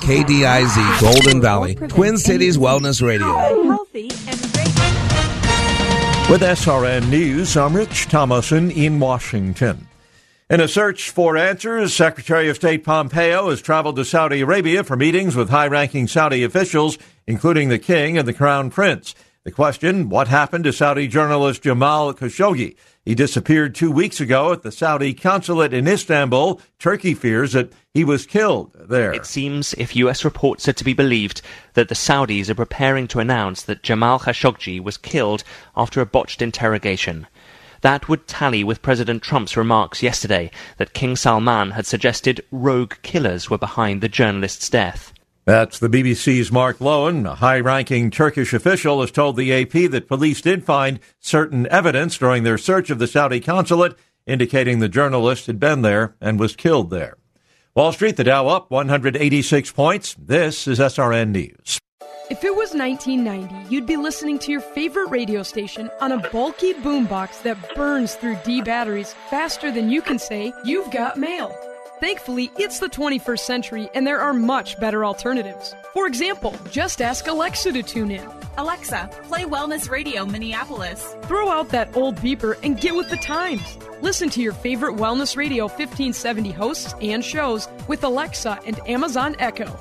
KDIZ Golden Valley, Twin Cities Wellness Radio. Healthy and great. With SRN News, I'm Rich Thomason in Washington. In a search for answers, Secretary of State Pompeo has traveled to Saudi Arabia for meetings with high ranking Saudi officials, including the King and the Crown Prince. The question what happened to Saudi journalist Jamal Khashoggi? He disappeared two weeks ago at the Saudi consulate in Istanbul. Turkey fears that he was killed there. It seems, if U.S. reports are to be believed, that the Saudis are preparing to announce that Jamal Khashoggi was killed after a botched interrogation. That would tally with President Trump's remarks yesterday that King Salman had suggested rogue killers were behind the journalist's death. That's the BBC's Mark Lowen. A high ranking Turkish official has told the AP that police did find certain evidence during their search of the Saudi consulate indicating the journalist had been there and was killed there. Wall Street, the Dow up 186 points. This is SRN News. If it was 1990, you'd be listening to your favorite radio station on a bulky boombox that burns through D batteries faster than you can say, You've got mail. Thankfully, it's the 21st century and there are much better alternatives. For example, just ask Alexa to tune in. Alexa, play Wellness Radio Minneapolis. Throw out that old beeper and get with the times. Listen to your favorite Wellness Radio 1570 hosts and shows with Alexa and Amazon Echo.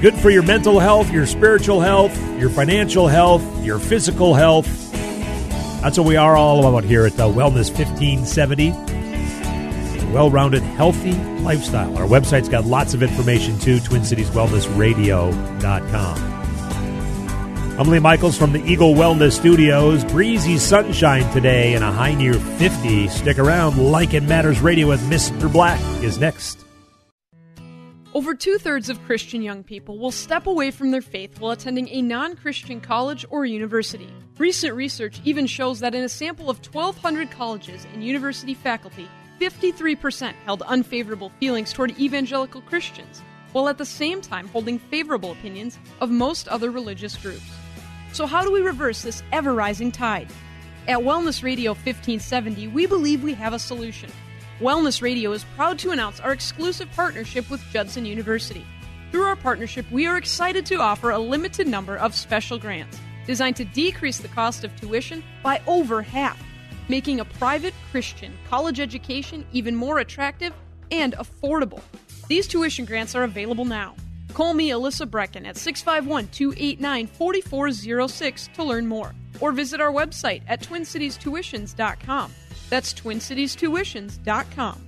Good for your mental health, your spiritual health, your financial health, your physical health. That's what we are all about here at the Wellness 1570. Well rounded, healthy lifestyle. Our website's got lots of information too, TwinCitiesWellnessRadio.com. I'm Lee Michaels from the Eagle Wellness Studios. Breezy sunshine today and a high near 50. Stick around. Like It Matters Radio with Mr. Black is next. Over two thirds of Christian young people will step away from their faith while attending a non Christian college or university. Recent research even shows that in a sample of 1,200 colleges and university faculty, 53% held unfavorable feelings toward evangelical Christians, while at the same time holding favorable opinions of most other religious groups. So, how do we reverse this ever rising tide? At Wellness Radio 1570, we believe we have a solution. Wellness Radio is proud to announce our exclusive partnership with Judson University. Through our partnership, we are excited to offer a limited number of special grants designed to decrease the cost of tuition by over half, making a private Christian college education even more attractive and affordable. These tuition grants are available now. Call me, Alyssa Brecken, at 651 289 4406 to learn more, or visit our website at twincitiestuitions.com. That's twincitiestuitions.com.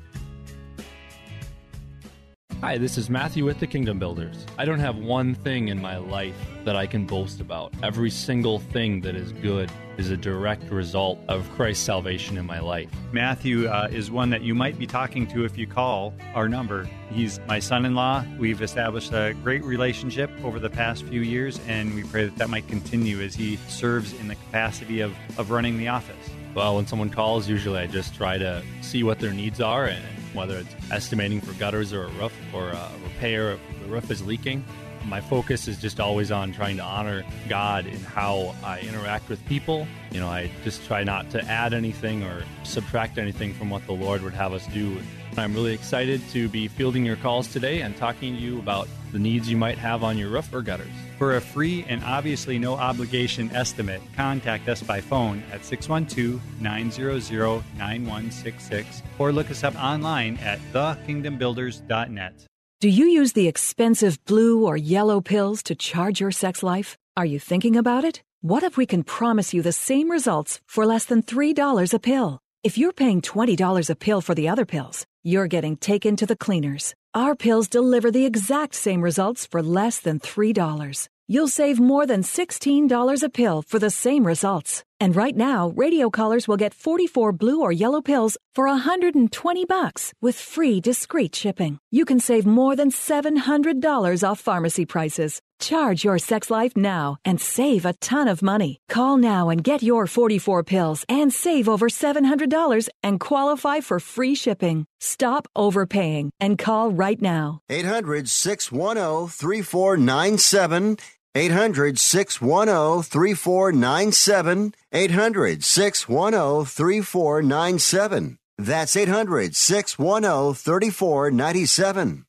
Hi, this is Matthew with the Kingdom Builders. I don't have one thing in my life that I can boast about. Every single thing that is good is a direct result of Christ's salvation in my life. Matthew uh, is one that you might be talking to if you call our number. He's my son in law. We've established a great relationship over the past few years, and we pray that that might continue as he serves in the capacity of, of running the office. Well, when someone calls, usually I just try to see what their needs are and whether it's estimating for gutters or a roof or a repair if the roof is leaking. My focus is just always on trying to honor God in how I interact with people. You know, I just try not to add anything or subtract anything from what the Lord would have us do. I'm really excited to be fielding your calls today and talking to you about the needs you might have on your roof or gutters. For a free and obviously no obligation estimate, contact us by phone at 612 900 9166 or look us up online at thekingdombuilders.net. Do you use the expensive blue or yellow pills to charge your sex life? Are you thinking about it? What if we can promise you the same results for less than $3 a pill? If you're paying $20 a pill for the other pills, you're getting taken to the cleaners. Our pills deliver the exact same results for less than $3. You'll save more than $16 a pill for the same results. And right now, radio callers will get 44 blue or yellow pills for 120 bucks with free discreet shipping. You can save more than $700 off pharmacy prices. Charge your sex life now and save a ton of money. Call now and get your 44 pills and save over $700 and qualify for free shipping. Stop overpaying and call right now. 800 610 3497. 800 610 3497. 800 610 3497. That's 800 610 3497.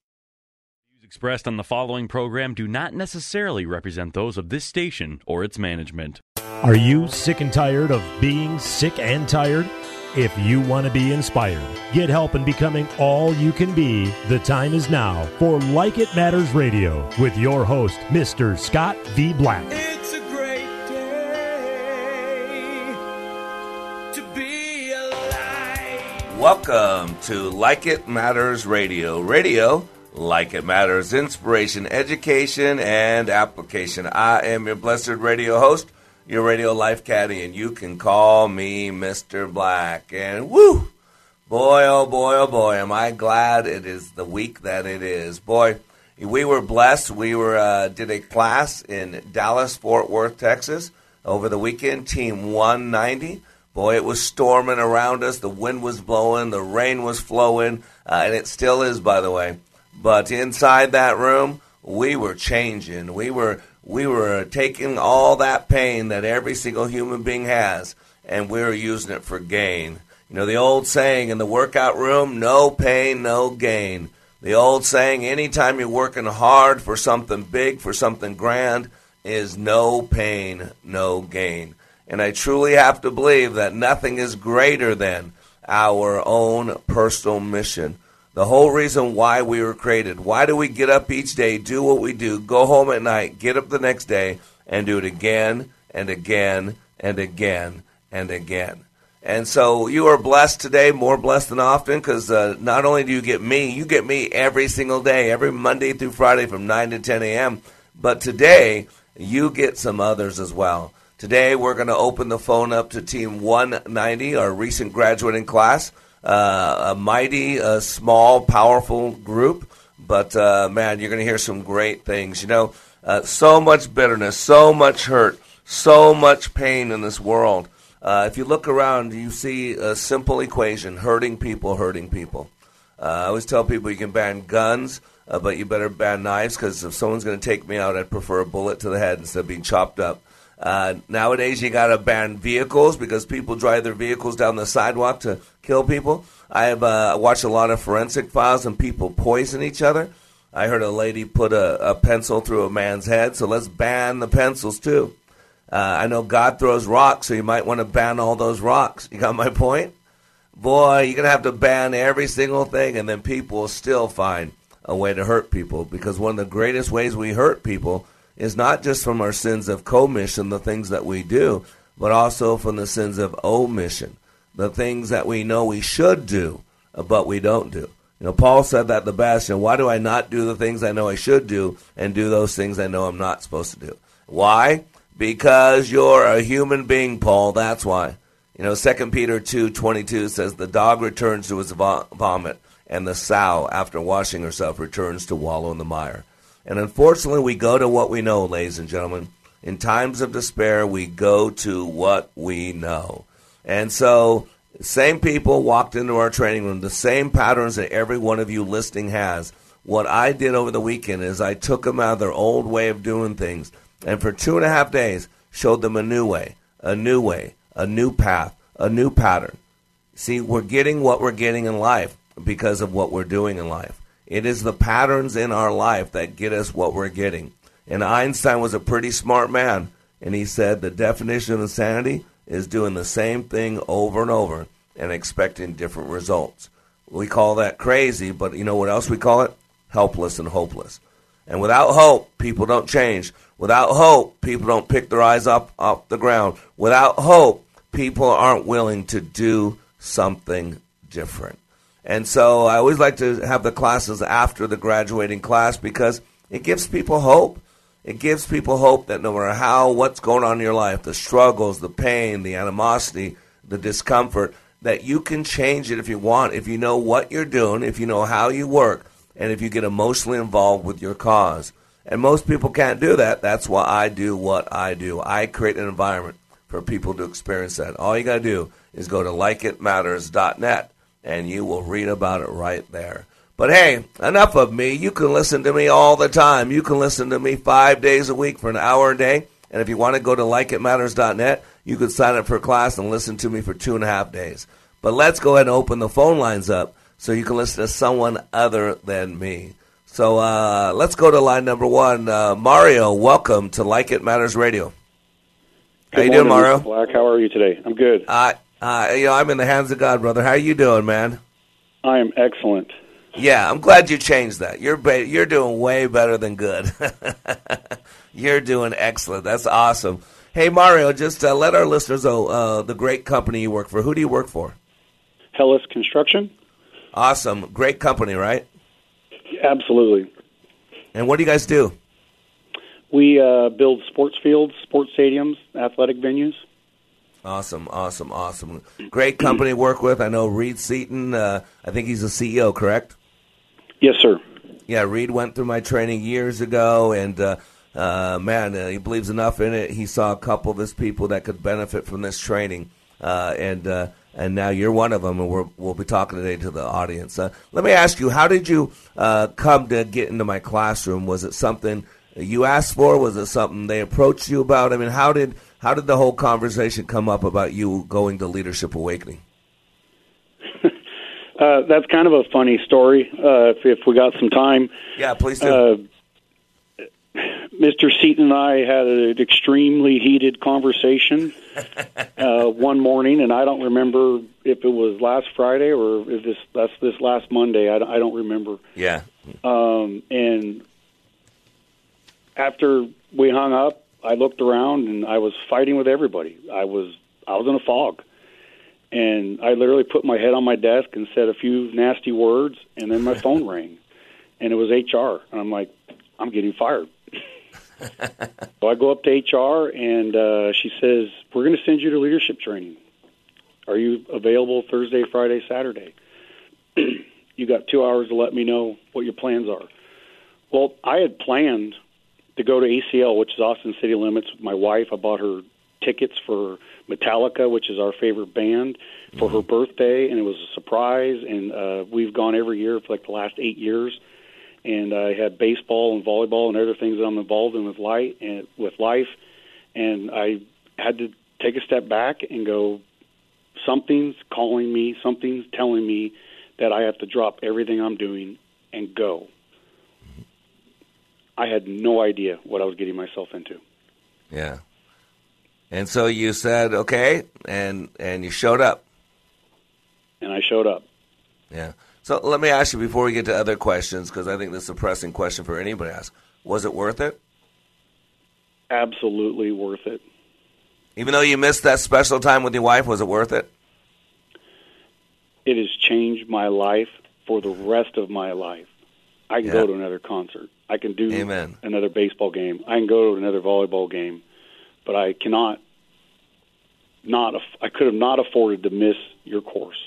Expressed on the following program do not necessarily represent those of this station or its management. Are you sick and tired of being sick and tired? If you want to be inspired, get help in becoming all you can be, the time is now for Like It Matters Radio with your host, Mr. Scott V. Black. It's a great day to be alive. Welcome to Like It Matters Radio. Radio, like it matters, inspiration, education, and application. I am your blessed radio host, your radio life caddy, and you can call me Mr. Black. And woo! Boy, oh boy, oh boy, am I glad it is the week that it is. Boy, we were blessed. We were uh, did a class in Dallas, Fort Worth, Texas over the weekend. Team 190. Boy, it was storming around us. The wind was blowing. The rain was flowing, uh, and it still is, by the way. But inside that room, we were changing. We were we were taking all that pain that every single human being has, and we were using it for gain. You know the old saying in the workout room: "No pain, no gain." The old saying: anytime you're working hard for something big, for something grand, is no pain, no gain. And I truly have to believe that nothing is greater than our own personal mission. The whole reason why we were created. Why do we get up each day, do what we do, go home at night, get up the next day, and do it again and again and again and again? And so you are blessed today, more blessed than often, because uh, not only do you get me, you get me every single day, every Monday through Friday from 9 to 10 a.m. But today, you get some others as well. Today, we're going to open the phone up to Team 190, our recent graduating class. Uh, a mighty, uh, small, powerful group. But uh, man, you're going to hear some great things. You know, uh, so much bitterness, so much hurt, so much pain in this world. Uh, if you look around, you see a simple equation: hurting people, hurting people. I always tell people you can ban guns, but you better ban knives because if someone's going to take me out, I'd prefer a bullet to the head instead of being chopped up. Uh, nowadays, you got to ban vehicles because people drive their vehicles down the sidewalk to kill people. I have uh, watched a lot of forensic files and people poison each other. I heard a lady put a, a pencil through a man's head, so let's ban the pencils too. Uh, I know God throws rocks, so you might want to ban all those rocks. You got my point? Boy, you're going to have to ban every single thing, and then people will still find a way to hurt people because one of the greatest ways we hurt people is not just from our sins of commission, the things that we do, but also from the sins of omission, the things that we know we should do, but we don't do. You know, Paul said that the best. You know, why do I not do the things I know I should do and do those things I know I'm not supposed to do? Why? Because you're a human being, Paul. That's why. You know, Second Peter two twenty two says the dog returns to his vomit, and the sow, after washing herself, returns to wallow in the mire. And unfortunately, we go to what we know, ladies and gentlemen. In times of despair, we go to what we know. And so, same people walked into our training room, the same patterns that every one of you listening has. What I did over the weekend is I took them out of their old way of doing things, and for two and a half days, showed them a new way, a new way, a new path, a new pattern. See, we're getting what we're getting in life because of what we're doing in life. It is the patterns in our life that get us what we're getting. And Einstein was a pretty smart man, and he said the definition of insanity is doing the same thing over and over and expecting different results. We call that crazy, but you know what else we call it? Helpless and hopeless. And without hope, people don't change. Without hope, people don't pick their eyes up off the ground. Without hope, people aren't willing to do something different. And so I always like to have the classes after the graduating class because it gives people hope. It gives people hope that no matter how, what's going on in your life, the struggles, the pain, the animosity, the discomfort, that you can change it if you want, if you know what you're doing, if you know how you work, and if you get emotionally involved with your cause. And most people can't do that. That's why I do what I do. I create an environment for people to experience that. All you got to do is go to likeitmatters.net and you will read about it right there. But hey, enough of me. You can listen to me all the time. You can listen to me five days a week for an hour a day. And if you want to go to likeitmatters.net, you can sign up for a class and listen to me for two and a half days. But let's go ahead and open the phone lines up so you can listen to someone other than me. So uh, let's go to line number one. Uh, Mario, welcome to Like It Matters Radio. Good How you morning, doing, Mario? Black. How are you today? I'm good. Uh, uh, you know, I'm in the hands of God, brother. How are you doing, man? I am excellent. Yeah, I'm glad you changed that. You're ba- you're doing way better than good. you're doing excellent. That's awesome. Hey, Mario, just uh, let our listeners know uh, the great company you work for. Who do you work for? Hellas Construction? Awesome, great company, right? Absolutely. And what do you guys do? We uh, build sports fields, sports stadiums, athletic venues. Awesome, awesome, awesome. Great company to work with. I know Reed Seaton. Uh, I think he's the CEO, correct? Yes, sir. Yeah, Reed went through my training years ago, and uh, uh, man, uh, he believes enough in it. He saw a couple of his people that could benefit from this training, uh, and uh, and now you're one of them, and we're, we'll be talking today to the audience. Uh, let me ask you, how did you uh, come to get into my classroom? Was it something you asked for? Was it something they approached you about? I mean, how did how did the whole conversation come up about you going to Leadership Awakening? Uh, that's kind of a funny story. Uh, if, if we got some time, Yeah, please do. uh, Mr. Seaton and I had an extremely heated conversation uh, one morning, and I don't remember if it was last Friday or if this that's this last Monday. I don't, I don't remember. yeah, Um, and after we hung up, I looked around and I was fighting with everybody. I was I was in a fog, and I literally put my head on my desk and said a few nasty words, and then my phone rang, and it was HR, and I'm like, I'm getting fired. so I go up to HR, and uh, she says, "We're going to send you to leadership training. Are you available Thursday, Friday, Saturday? you got two hours to let me know what your plans are." Well, I had planned to go to ACL, which is Austin City Limits, with my wife. I bought her tickets for Metallica, which is our favorite band, for her birthday, and it was a surprise. And uh, we've gone every year for like the last eight years. And I had baseball and volleyball and other things that I'm involved in with life and with life. And I had to take a step back and go. Something's calling me. Something's telling me that I have to drop everything I'm doing and go. I had no idea what I was getting myself into. yeah. And so you said okay, and and you showed up. And I showed up. Yeah. So let me ask you before we get to other questions, because I think this is a pressing question for anybody to ask. Was it worth it? Absolutely worth it. Even though you missed that special time with your wife, was it worth it? It has changed my life for the rest of my life. I can Yeah. go to another concert. I can do Amen. another baseball game. I can go to another volleyball game, but I cannot not. I could have not afforded to miss your course.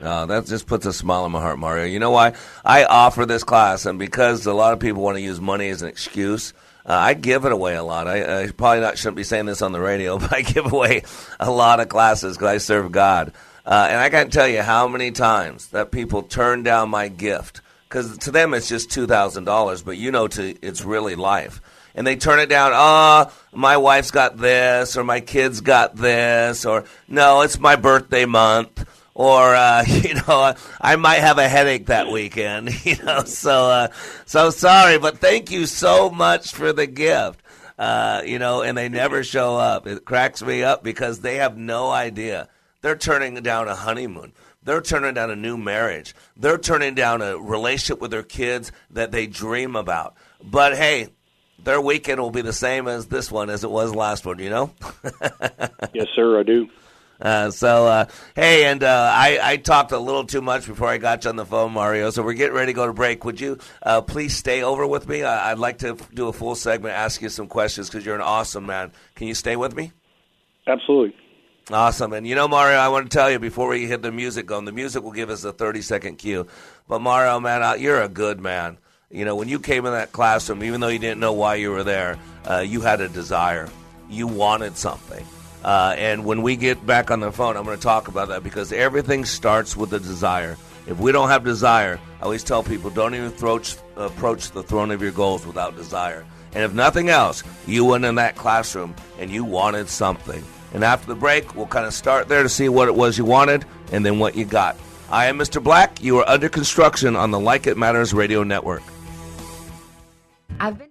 No, that just puts a smile on my heart, Mario. You know why? I offer this class, and because a lot of people want to use money as an excuse, uh, I give it away a lot. I, I probably not shouldn't be saying this on the radio, but I give away a lot of classes because I serve God. Uh, and I can't tell you how many times that people turn down my gift because to them it's just two thousand dollars, but you know, to it's really life. And they turn it down. Oh, my wife's got this, or my kids got this, or no, it's my birthday month or uh, you know, I might have a headache that weekend. You know, so uh, so sorry, but thank you so much for the gift. Uh, you know, and they never show up. It cracks me up because they have no idea. They're turning down a honeymoon. They're turning down a new marriage. They're turning down a relationship with their kids that they dream about. But hey, their weekend will be the same as this one as it was last one. You know. yes, sir, I do. Uh, so, uh, hey, and uh, I, I talked a little too much before I got you on the phone, Mario. So we're getting ready to go to break. Would you uh, please stay over with me? I, I'd like to do a full segment, ask you some questions because you're an awesome man. Can you stay with me? Absolutely. Awesome. And you know, Mario, I want to tell you before we hit the music going, the music will give us a 30 second cue. But Mario, man, you're a good man. You know, when you came in that classroom, even though you didn't know why you were there, uh, you had a desire. You wanted something. Uh, and when we get back on the phone, I'm going to talk about that because everything starts with a desire. If we don't have desire, I always tell people don't even approach the throne of your goals without desire. And if nothing else, you went in that classroom and you wanted something. And after the break, we'll kind of start there to see what it was you wanted and then what you got. I am Mr. Black. You are under construction on the Like It Matters radio network. I've been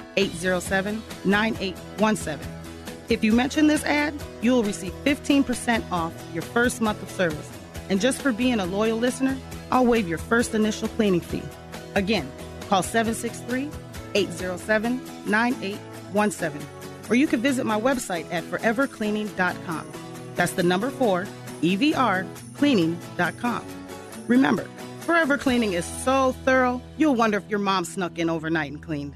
807 9817. If you mention this ad, you'll receive 15% off your first month of service. And just for being a loyal listener, I'll waive your first initial cleaning fee. Again, call 763 807 9817. Or you can visit my website at forevercleaning.com. That's the number four, EVR, cleaning.com. Remember, Forever Cleaning is so thorough, you'll wonder if your mom snuck in overnight and cleaned.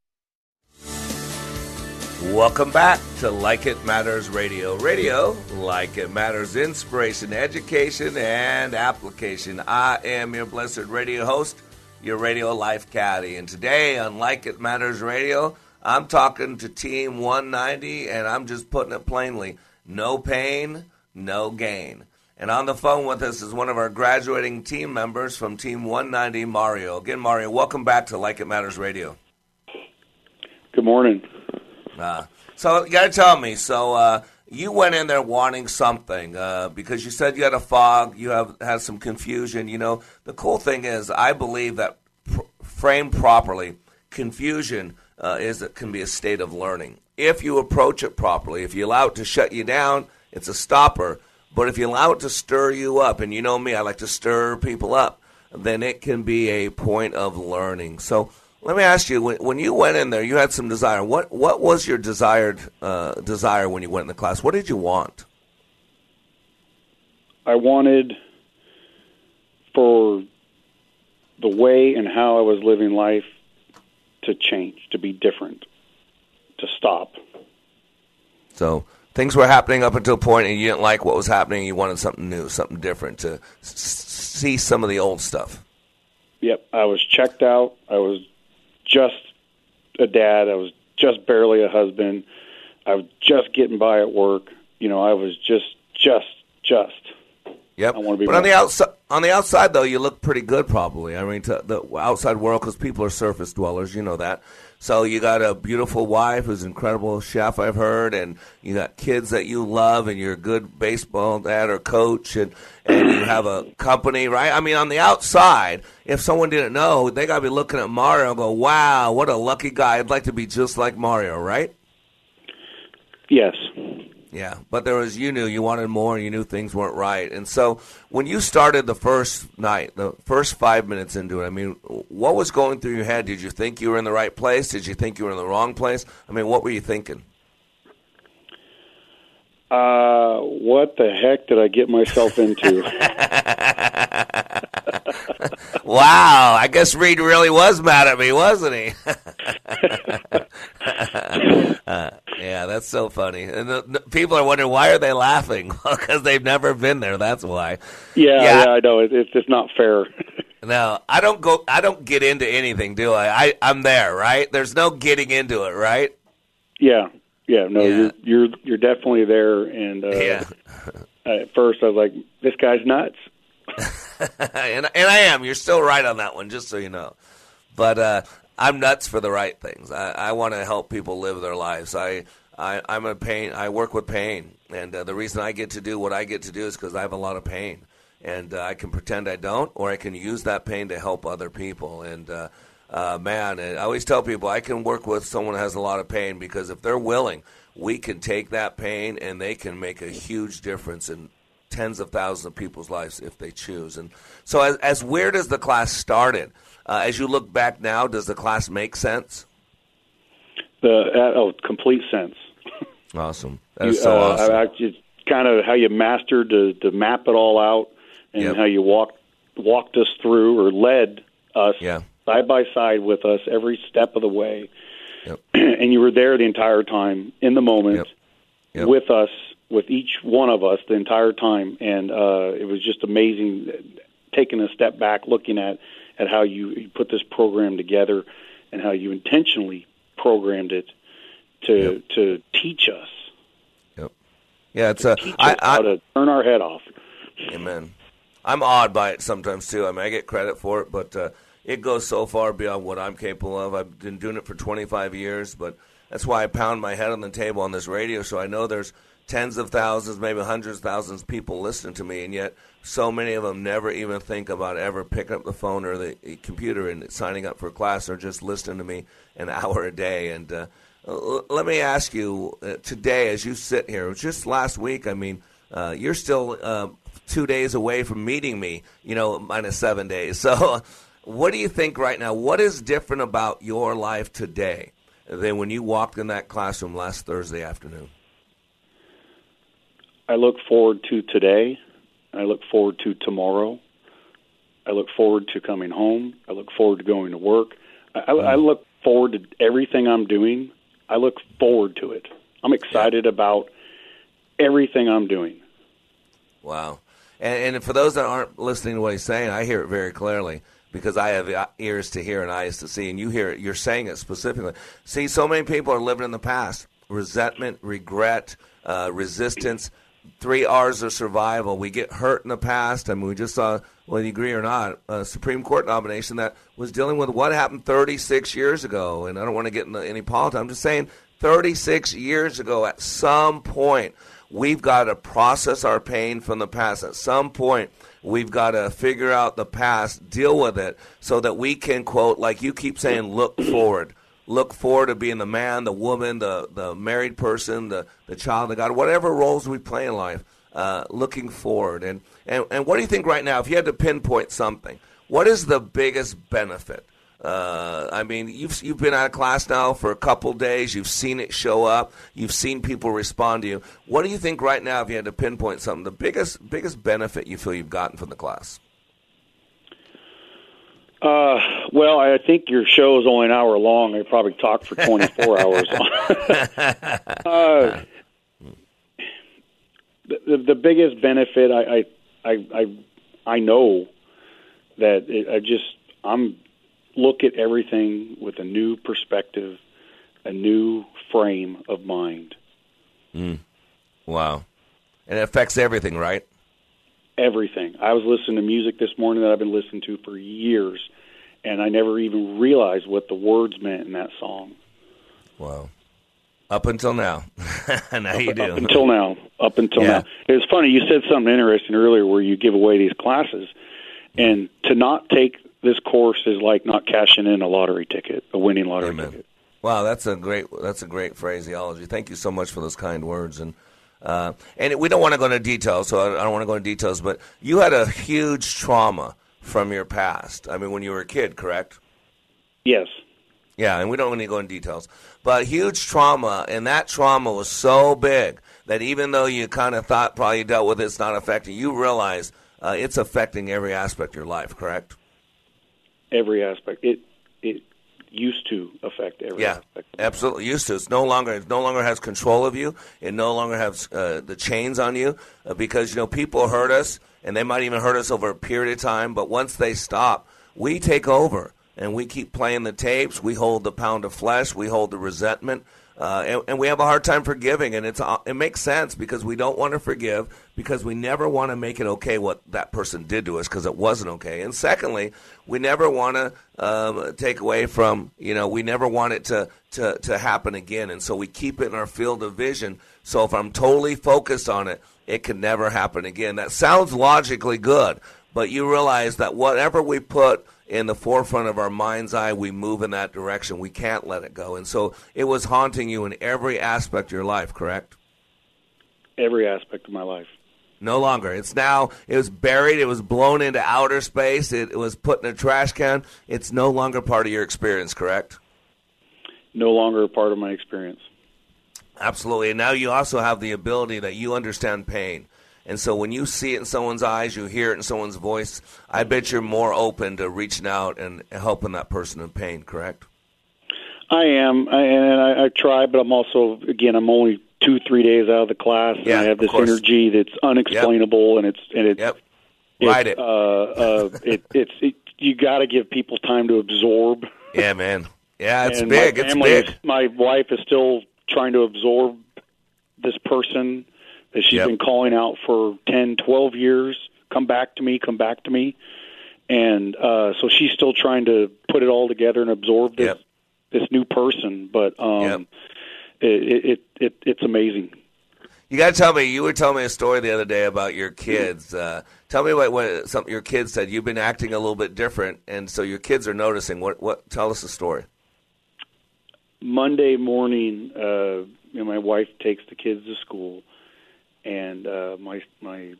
Welcome back to Like It Matters Radio. Radio, like it matters, inspiration, education, and application. I am your blessed radio host, your radio life caddy. And today on Like It Matters Radio, I'm talking to Team 190, and I'm just putting it plainly no pain, no gain. And on the phone with us is one of our graduating team members from Team 190, Mario. Again, Mario, welcome back to Like It Matters Radio. Good morning. Uh, so you got to tell me. So uh, you went in there wanting something uh, because you said you had a fog, you have had some confusion. You know, the cool thing is, I believe that pr- framed properly, confusion uh, is it can be a state of learning if you approach it properly. If you allow it to shut you down, it's a stopper. But if you allow it to stir you up, and you know me, I like to stir people up, then it can be a point of learning. So let me ask you: when, when you went in there, you had some desire. What what was your desired uh, desire when you went in the class? What did you want? I wanted for the way and how I was living life to change, to be different, to stop. So things were happening up until a point, and you didn't like what was happening. You wanted something new, something different to s- see some of the old stuff. Yep, I was checked out. I was just a dad. I was just barely a husband. I was just getting by at work. You know, I was just, just, just. Yep. I want to be. But on the outside, on the outside though, you look pretty good, probably. I mean, to the outside world, because people are surface dwellers, you know that. So you got a beautiful wife who's an incredible chef, I've heard, and you got kids that you love, and you're a good baseball dad or coach, and and you have a company, right? I mean, on the outside, if someone didn't know, they got to be looking at Mario and go, "Wow, what a lucky guy! I'd like to be just like Mario," right? Yes. Yeah, but there was you knew you wanted more, you knew things weren't right, and so when you started the first night, the first five minutes into it, I mean, what was going through your head? Did you think you were in the right place? Did you think you were in the wrong place? I mean, what were you thinking? Uh, what the heck did I get myself into? wow, I guess Reed really was mad at me, wasn't he? uh, yeah, that's so funny. And the, the people are wondering why are they laughing? Because they've never been there. That's why. yeah, Yeah. yeah, I know. It, it's just not fair. No, I don't go. I don't get into anything, do I? I I'm there, right? There's no getting into it, right? yeah, yeah. No, you're you're you're definitely there. And uh, Yeah. at first, I was like, "This guy's nuts." and and I am. You're still right on that one, just so you know. But uh, I'm nuts for the right things. I, I want to help people live their lives. I, I I'm a pain. I work with pain, and uh, the reason I get to do what I get to do is because I have a lot of pain, and uh, I can pretend I don't, or I can use that pain to help other people. And uh, uh, man, I always tell people I can work with someone who has a lot of pain because if they're willing, we can take that pain and they can make a huge difference in tens of thousands of people's lives if they choose. And so, as, as weird as the class started, uh, as you look back now, does the class make sense? The uh, oh, complete sense. Awesome. That You, so uh, awesome. I, I just kind of how you mastered to to map it all out, and Yep. how you walked walked us through or led us Yeah. side by side with us every step of the way. and you were there the entire time in the moment Yep. with us, with each one of us the entire time, and uh, it was just amazing taking a step back, looking at at how you, you put this program together and how you intentionally programmed it to to teach us Yep. Yeah, it's a. I, us how to turn our head off. Amen. I'm awed by it sometimes too. I mean, I get credit for it, but uh, it goes so far beyond what I'm capable of. I've been doing it for 25 years, but that's why I pound my head on the table on this radio show. I know there's tens of thousands, maybe hundreds of thousands of people listening to me, and yet so many of them never even think about ever picking up the phone or the computer and signing up for a class or just listening to me an hour a day. And uh, let me ask you uh, today, as you sit here, just last week, I mean, uh, you're still uh, two days away from meeting me, you know, minus seven days. So, what do you think right now? What is different about your life today than when you walked in that classroom last Thursday afternoon? I look forward to today. I look forward to tomorrow. I look forward to coming home. I look forward to going to work. I, I, I look forward to everything I'm doing. I look forward to it. I'm excited about everything I'm doing. Wow. And, and for those that aren't listening to what he's saying, I hear it very clearly because I have ears to hear and eyes to see, and you hear it. You're saying it specifically. See, so many people are living in the past: resentment, regret, uh, resistance. Three R's of survival. We get hurt in the past. I mean, we just saw, whether you agree or not, a Supreme Court nomination that was dealing with what happened 36 years ago. And I don't want to get into any politics. I'm just saying, 36 years ago, at some point, we've got to process our pain from the past. At some point, we've got to figure out the past, deal with it, so that we can, quote, like you keep saying, look forward. Look forward to being the man, the woman, the, the married person, the, the child of God, whatever roles we play in life, uh, looking forward. And, and, and what do you think right now, if you had to pinpoint something, what is the biggest benefit Uh, I mean, you've you've been out of class now for a couple days. You've seen it show up. You've seen people respond to you. What do you think right now, if you had to pinpoint something, the biggest biggest benefit you feel you've gotten from the class? Uh, well, I think your show is only an hour long. I probably talked for 24 hours. uh, the, the biggest benefit, I, I, I, I, I know that it, I just I'm look at everything with a new perspective, a new frame of mind. Mm. Wow, and it affects everything, right? Everything. I was listening to music this morning that I've been listening to for years, and I never even realized what the words meant in that song. Wow. Up until now. now up, you do. Up until now. Up until Yeah. now. It was funny. You said something interesting earlier where you give away these classes, and to not take this course is like not cashing in a lottery ticket, a winning lottery ticket. Wow, that's a great that's a great phraseology. Thank you so much for those kind words. And uh, and we don't want to go into details, so I don't want to go into details. But you had a huge trauma from your past. I mean, when you were a kid, correct? Yes. Yeah, and we don't want to go into details, but huge trauma, and that trauma was so big that even though you kind of thought probably you dealt with it, it's not affecting you, realize uh, it's affecting every aspect of your life. Correct? Every aspect. It it used to affect every Yeah, absolutely used to. It's no longer it no longer has control of you. It no longer has uh, the chains on you uh, because you know people hurt us and they might even hurt us over a period of time. But once they stop, we take over and we keep playing the tapes. We hold the pound of flesh. We hold the resentment. Uh, and, and we have a hard time forgiving, and it's it makes sense because we don't want to forgive because we never want to make it okay what that person did to us because it wasn't okay. And secondly, we never want to um, take away from you know we never want it to, to to happen again, and so we keep it in our field of vision. So if I'm totally focused on it, it can never happen again. That sounds logically good, but you realize that whatever we put in the forefront of our mind's eye, we move in that direction. We can't let it go. And so it was haunting you in every aspect of your life, correct? Every aspect of my life. No longer. It's now, it was buried, it was blown into outer space, it, it was put in a trash can. It's no longer part of your experience, correct? No longer a part of my experience. Absolutely. And now you also have the ability that you understand pain. And so when you see it in someone's eyes, you hear it in someone's voice, I bet you're more open to reaching out and helping that person in pain, correct? I am, I, and I, I try, but I'm also again, I'm only two, three days out of the class, Yeah, and I have this energy that's unexplainable, and it's and it's Yep. it's, Ride it. Uh, uh, it it's it, you got to give people time to absorb. Yeah, man. Yeah, it's big. My It's big. my wife is still trying to absorb this person that she's Yep. been calling out for ten, twelve years. Come back to me. Come back to me. And uh, so she's still trying to put it all together and absorb this this new person. But um, it, it it it's amazing. You got to tell me. You were telling me a story the other day about your kids. Uh, tell me what, what some your kids said. You've been acting a little bit different, and so your kids are noticing. What? What? Tell us the story. Monday morning, uh, you know, my wife takes the kids to school, and uh, my my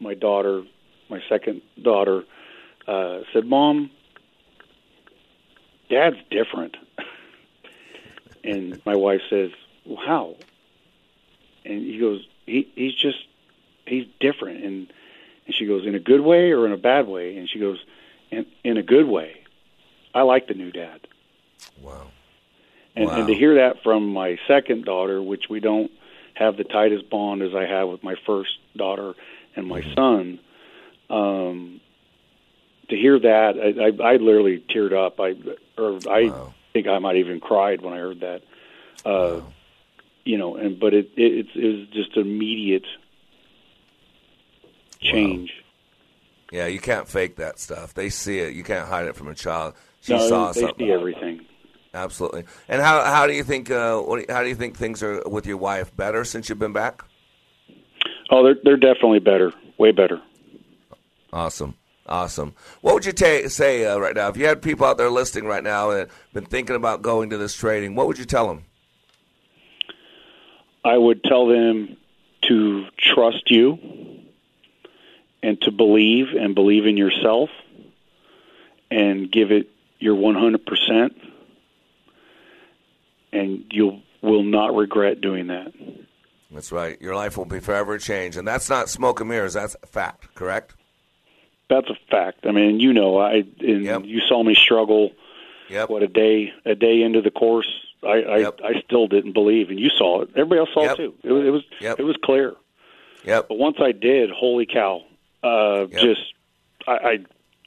my daughter, my second daughter, uh, said, "Mom, Dad's different." and my wife says, well, "How?" And he goes, "He he's just he's different." And and she goes, "In a good way or in a bad way?" And she goes, "In in a good way. I like the new dad." Wow. And, Wow. and to hear that from my second daughter, which we don't have the tightest bond as I have with my first daughter and my Mm-hmm. son, um, to hear that, I, I, I literally teared up. I or I think I might even cried when I heard that. Uh, You know, and but it, it it's it was just immediate change. Yeah, you can't fake that stuff. They see it. You can't hide it from a child. She No, saw they something. see everything. Absolutely. And how how do you think uh, what, how do you think things are with your wife? Better since you've been back? Oh, they're they're definitely better, way better. Awesome. Awesome. What would you ta- say uh, right now? If you had people out there listening right now and been thinking about going to this training, what would you tell them? I would tell them to trust you and to believe and believe in yourself and give it your 100%, and you will not regret doing that. That's right. Your life will be forever changed, and that's not smoke and mirrors. That's a fact. Correct. That's a fact. I mean, you know, I and you saw me struggle. Yep. What a day a day into the course, I I, I still didn't believe, and you saw it. Everybody else saw it too. It was it was it was clear. Yep. But once I did, holy cow! Uh, Just I, I,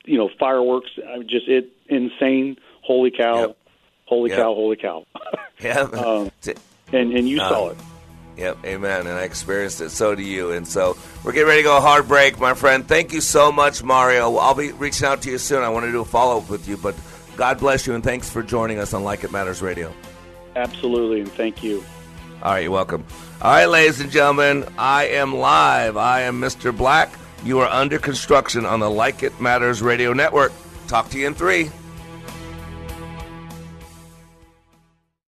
you know, fireworks. I just it insane. Holy cow! Holy Yep. cow! Holy cow! Yeah. um, and and you Uh, saw it. Yep, amen. And I experienced it. So do you. And so we're getting ready to go hard break, my friend. Thank you so much, Mario. I'll be reaching out to you soon. I want to do a follow up with you, but God bless you and thanks for joining us on Like It Matters Radio. Absolutely, and thank you. All right, you're welcome. All right, ladies and gentlemen, I am live. I am Mr. Black. You are under construction on the Like It Matters Radio Network. Talk to you in three.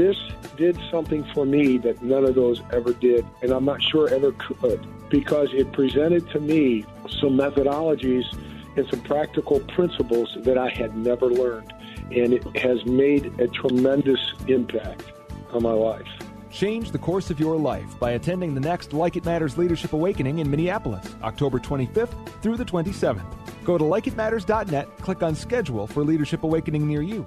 this did something for me that none of those ever did, and I'm not sure ever could, because it presented to me some methodologies and some practical principles that I had never learned. And it has made a tremendous impact on my life. Change the course of your life by attending the next Like It Matters Leadership Awakening in Minneapolis, October 25th through the 27th. Go to likeitmatters.net, click on schedule for Leadership Awakening near you.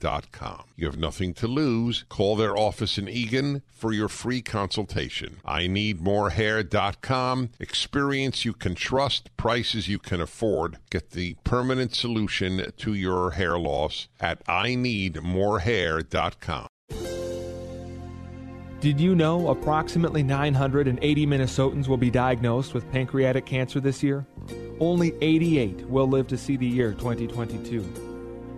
You have nothing to lose. Call their office in Eagan for your free consultation. IneedMoreHair.com. Experience you can trust, prices you can afford. Get the permanent solution to your hair loss at IneedMoreHair.com. Did you know approximately 980 Minnesotans will be diagnosed with pancreatic cancer this year? Only 88 will live to see the year 2022.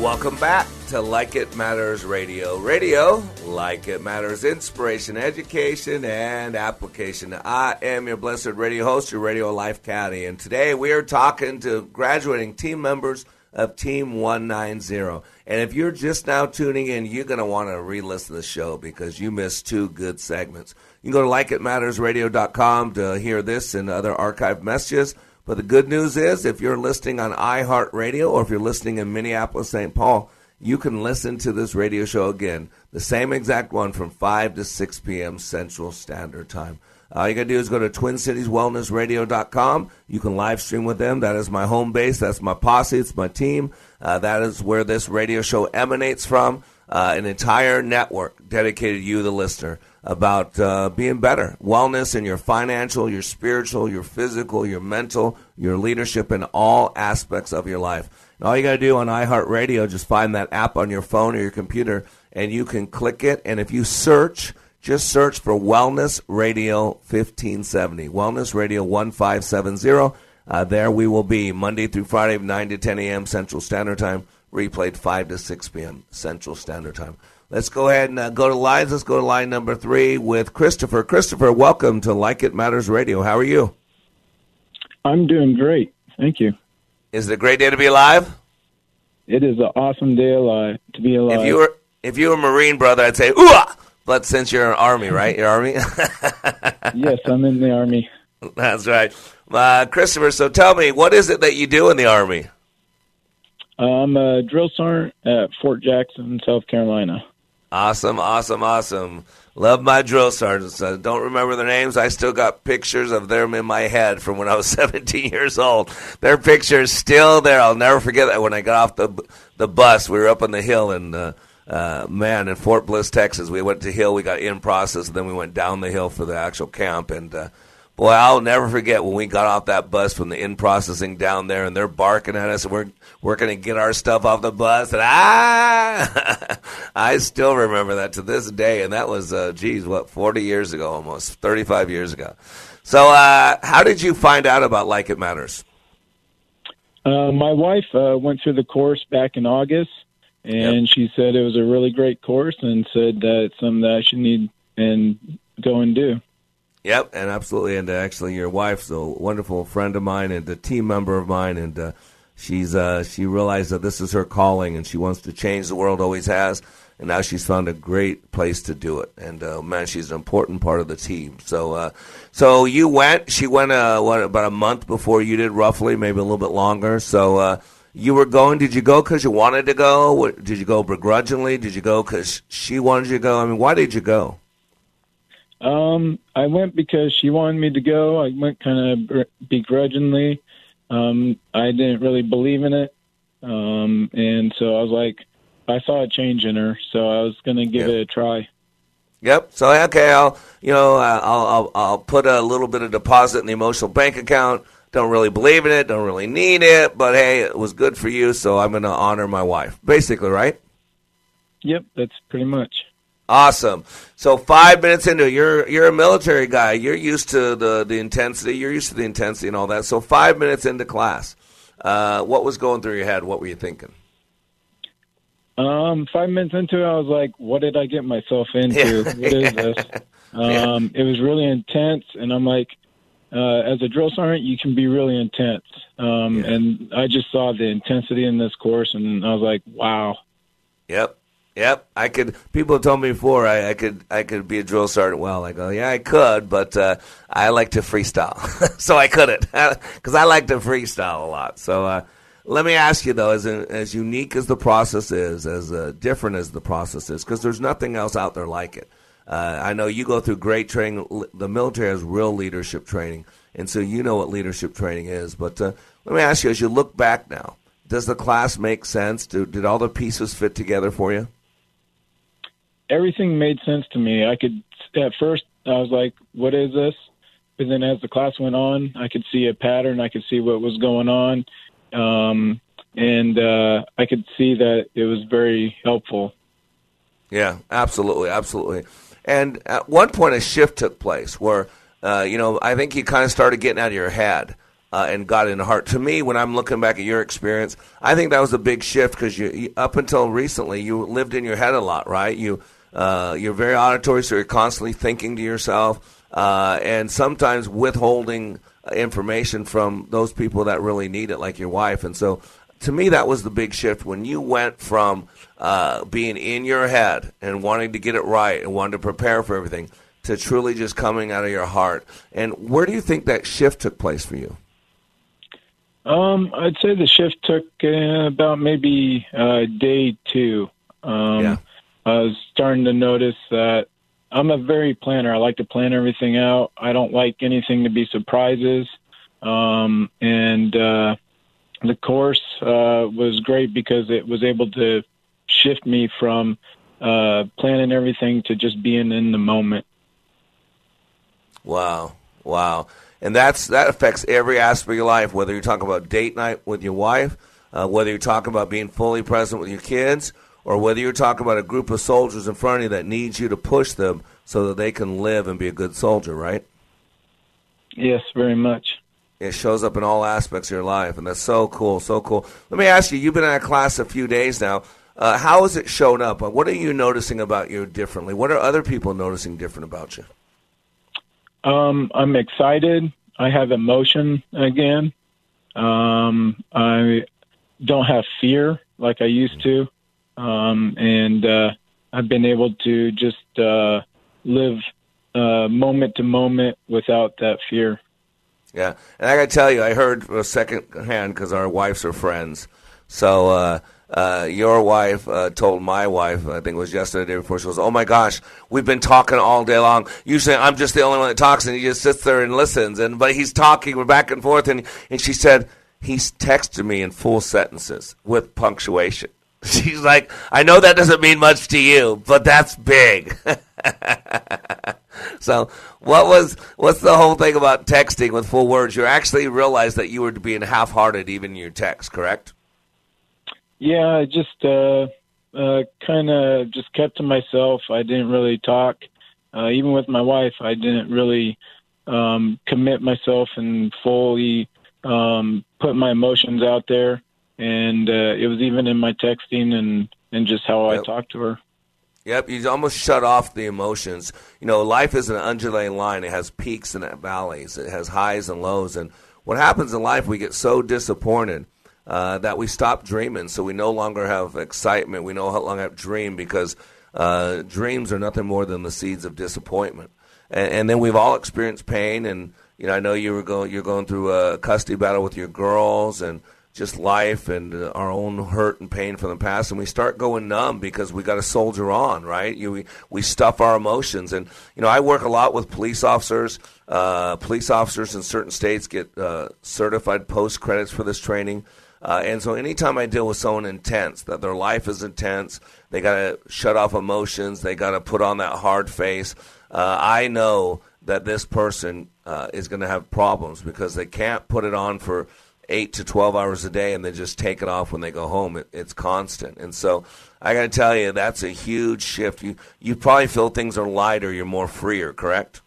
Welcome back to Like It Matters Radio. Radio, like it matters, inspiration, education, and application. I am your blessed radio host, your radio life caddy, and today we are talking to graduating team members of Team 190. And if you're just now tuning in, you're going to want to re listen to the show because you missed two good segments. You can go to likeitmattersradio.com to hear this and other archived messages. But the good news is, if you're listening on iHeartRadio or if you're listening in Minneapolis, St. Paul, you can listen to this radio show again, the same exact one from 5 to 6 p.m. Central Standard Time. All you got to do is go to TwinCitiesWellnessRadio.com. You can live stream with them. That is my home base. That's my posse. It's my team. Uh, that is where this radio show emanates from. Uh, an entire network dedicated to you, the listener. About uh, being better, wellness in your financial, your spiritual, your physical, your mental, your leadership, in all aspects of your life. And all you got to do on iHeartRadio, just find that app on your phone or your computer, and you can click it. And if you search, just search for Wellness Radio 1570, Wellness Radio 1570. Uh, there we will be Monday through Friday, 9 to 10 a.m. Central Standard Time, replayed 5 to 6 p.m. Central Standard Time. Let's go ahead and uh, go to lines. Let's go to line number three with Christopher. Christopher, welcome to Like It Matters Radio. How are you? I'm doing great. Thank you. Is it a great day to be alive? It is an awesome day alive to be alive. If you were if you were a Marine brother, I'd say ooh. But since you're an Army, right? You're Army. yes, I'm in the Army. That's right, uh, Christopher. So tell me, what is it that you do in the Army? I'm a drill sergeant at Fort Jackson, South Carolina. Awesome, awesome, awesome. Love my drill sergeants. I don't remember their names. I still got pictures of them in my head from when I was 17 years old. Their pictures still there. I'll never forget that when I got off the the bus. We were up on the hill and uh, uh, man in Fort Bliss, Texas. We went to hill. We got in process. And then we went down the hill for the actual camp. And uh, boy, I'll never forget when we got off that bus from the in processing down there, and they're barking at us, and we're we're going to get our stuff off the bus, and ah, I still remember that to this day, and that was, uh, geez, what, forty years ago, almost thirty five years ago. So, uh, how did you find out about Like It Matters? Uh, my wife uh, went through the course back in August, and yep. she said it was a really great course, and said that it's something that I should need and go and do. Yep, and absolutely, and uh, actually, your wife's a wonderful friend of mine and a team member of mine, and uh, she's uh, she realized that this is her calling, and she wants to change the world. Always has, and now she's found a great place to do it. And uh, man, she's an important part of the team. So, uh, so you went. She went uh, what about a month before you did, roughly, maybe a little bit longer. So. You were going. Did you go because you wanted to go? Did you go begrudgingly? Did you go because she wanted you to go? I mean, why did you go? Um, I went because she wanted me to go. I went kind of begrudgingly. Um, I didn't really believe in it, um, and so I was like, I saw a change in her, so I was going to give yep. it a try. Yep. So okay, I'll you know uh, I'll, I'll I'll put a little bit of deposit in the emotional bank account. Don't really believe in it. Don't really need it, but hey, it was good for you, so I'm going to honor my wife. Basically, right? Yep, that's pretty much. Awesome. So five minutes into it, you're you're a military guy. You're used to the the intensity. You're used to the intensity and all that. So five minutes into class, uh, what was going through your head? What were you thinking? Um, five minutes into it, I was like, "What did I get myself into? Yeah. What is this?" Um, yeah. It was really intense, and I'm like, uh, as a drill sergeant, you can be really intense. Um, yeah. And I just saw the intensity in this course, and I was like, "Wow." Yep. Yep, I could. People have told me before I, I could I could be a drill sergeant. Well, I go, yeah, I could, but uh, I like to freestyle, so I couldn't because I like to freestyle a lot. So uh, let me ask you though, as as unique as the process is, as uh, different as the process is, because there's nothing else out there like it. Uh, I know you go through great training. The military has real leadership training, and so you know what leadership training is. But uh, let me ask you, as you look back now, does the class make sense? Did all the pieces fit together for you? Everything made sense to me. I could at first I was like, "What is this?" But then as the class went on, I could see a pattern. I could see what was going on, um, and uh, I could see that it was very helpful. Yeah, absolutely, absolutely. And at one point, a shift took place where, uh, you know, I think you kind of started getting out of your head. Uh, and got in the heart. To me, when I'm looking back at your experience, I think that was a big shift because you, you, up until recently, you lived in your head a lot, right? You uh, you're very auditory, so you're constantly thinking to yourself, uh, and sometimes withholding information from those people that really need it, like your wife. And so, to me, that was the big shift when you went from uh, being in your head and wanting to get it right and wanting to prepare for everything to truly just coming out of your heart. And where do you think that shift took place for you? Um, I'd say the shift took uh, about maybe uh, day two. Um, yeah. I was starting to notice that I'm a very planner. I like to plan everything out. I don't like anything to be surprises. Um, and uh, the course uh, was great because it was able to shift me from uh, planning everything to just being in the moment. Wow, wow, and that's that affects every aspect of your life. Whether you're talking about date night with your wife, uh, whether you're talking about being fully present with your kids, or whether you're talking about a group of soldiers in front of you that needs you to push them so that they can live and be a good soldier, right? Yes, very much. It shows up in all aspects of your life, and that's so cool, so cool. Let me ask you: You've been in that class a few days now. Uh, how has it shown up? What are you noticing about you differently? What are other people noticing different about you? Um, I'm excited. I have emotion again. Um, I don't have fear like I used to, um, and uh, I've been able to just uh, live uh, moment to moment without that fear. Yeah, and I got to tell you, I heard a second hand because our wives are friends. So uh, uh, your wife uh, told my wife, I think it was yesterday, the day before, she goes, "Oh my gosh, we've been talking all day long. Usually, I'm just the only one that talks, and he just sits there and listens. And but he's talking, we're back and forth, and and she said he's texted me in full sentences with punctuation. She's like, I know that doesn't mean much to you, but that's big. so, what was what's the whole thing about texting with full words? You actually realized that you were being half-hearted even in your text, correct? Yeah, I just uh, uh, kind of just kept to myself. I didn't really talk. Uh, even with my wife, I didn't really um, commit myself and fully um, put my emotions out there. And uh, it was even in my texting and, and just how Yep. I talked to her. Yep, you almost shut off the emotions. You know, life is an undulating line. It has peaks and valleys. It has highs and lows. And what happens in life, we get so disappointed uh, that we stop dreaming. So we no longer have excitement. We no longer have dream because uh, dreams are nothing more than the seeds of disappointment. And, and then we've all experienced pain. And you know, I know you were going, you're going through a custody battle with your girls and just life and uh, our own hurt and pain from the past, and we start going numb because we got to soldier on, right? You, we we stuff our emotions, and you know I work a lot with police officers. Uh, police officers in certain states get uh, certified post credits for this training. Uh, and so, anytime I deal with someone intense, that their life is intense, they got to shut off emotions, they got to put on that hard face. Uh, I know that this person uh, is going to have problems because they can't put it on for eight to 12 hours a day and then just take it off when they go home. It, it's constant. And so I got to tell you, that's a huge shift. You, you probably feel things are lighter, you're more freer, correct?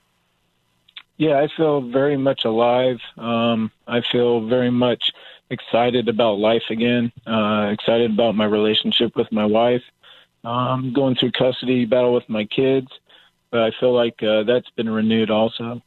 Yeah, I feel very much alive. Um, I feel very much excited about life again. Uh, excited about my relationship with my wife. Um, going through custody battle with my kids, but I feel like uh, that's been renewed also.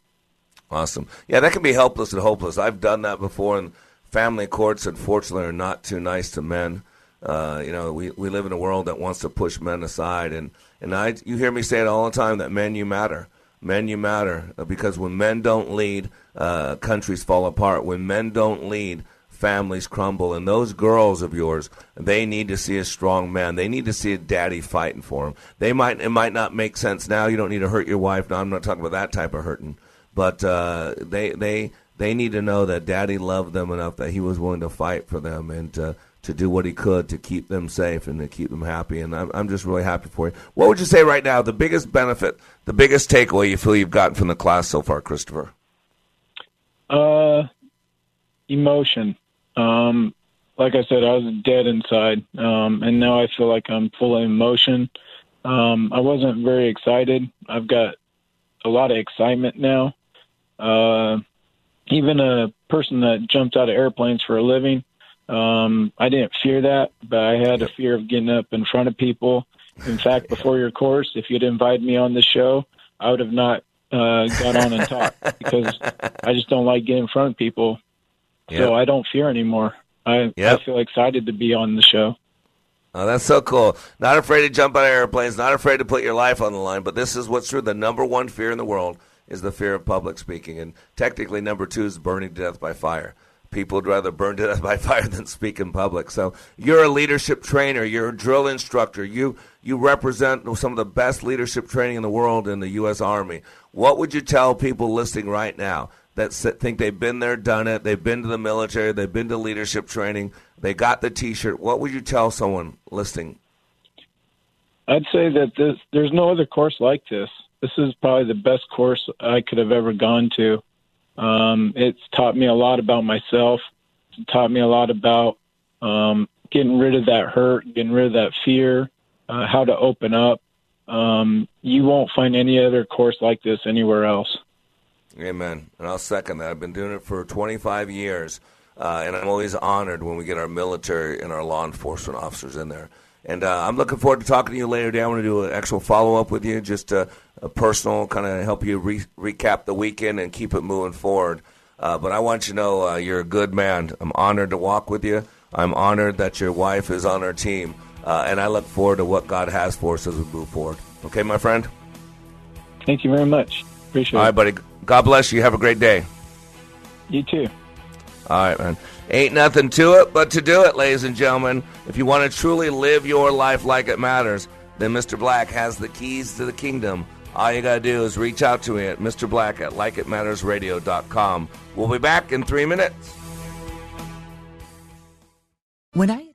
Awesome. Yeah, that can be helpless and hopeless. I've done that before, and family courts, unfortunately, are not too nice to men. Uh, you know, we, we live in a world that wants to push men aside, and and I you hear me say it all the time that men you matter, men you matter, uh, because when men don't lead, uh, countries fall apart. When men don't lead, families crumble. And those girls of yours, they need to see a strong man. They need to see a daddy fighting for them. They might it might not make sense now. You don't need to hurt your wife. No, I'm not talking about that type of hurting, but uh, they they they need to know that daddy loved them enough that he was willing to fight for them and to, to do what he could to keep them safe and to keep them happy. And I'm, I'm just really happy for you. What would you say right now, the biggest benefit, the biggest takeaway you feel you've gotten from the class so far, Christopher? Uh, emotion. Um, like I said, I was dead inside, um, and now I feel like I'm full of emotion. Um, I wasn't very excited. I've got a lot of excitement now. Uh, even a person that jumped out of airplanes for a living, um, I didn't fear that, but I had a fear of getting up in front of people. In fact, before your course, if you'd invited me on the show, I would have not uh, got on and talked because I just don't like getting in front of people. Yep. So I don't fear anymore. I, Yep. I feel excited to be on the show. Oh, that's so cool. Not afraid to jump out of airplanes, not afraid to put your life on the line. But this is what's true. The number one fear in the world is the fear of public speaking. And technically, number two is burning to death by fire. People would rather burn to death by fire than speak in public. So you're a leadership trainer. You're a drill instructor. You you represent some of the best leadership training in the world in the U.S. Army. What would you tell people listening right now that think they've been there, done it, they've been to the military, they've been to leadership training, they got the T-shirt? What would you tell someone listening? I'd say that this, there's no other course like this. This is probably the best course I could have ever gone to. Um, it's taught me a lot about myself. It's taught me a lot about um, getting rid of that hurt, getting rid of that fear, uh, how to open up. Um, you won't find any other course like this anywhere else. Amen. And I'll second that. I've been doing it for 25 years, uh, and I'm always honored when we get our military and our law enforcement officers in there. And uh, I'm looking forward to talking to you later today. I want to do an actual follow up with you, just a, a personal kind of help you re- recap the weekend and keep it moving forward. Uh, but I want you to know uh, you're a good man. I'm honored to walk with you. I'm honored that your wife is on our team. Uh, and I look forward to what God has for us as we move forward. Okay, my friend? Thank you very much. Appreciate it. All right, buddy. God bless you. Have a great day. You too. All right, man. Ain't nothing to it but to do it, ladies and gentlemen. If you want to truly live your life like it matters, then Mr. Black has the keys to the kingdom. All you got to do is reach out to me at Mr. Black at likeitmattersradio.com. We'll be back in three minutes. When I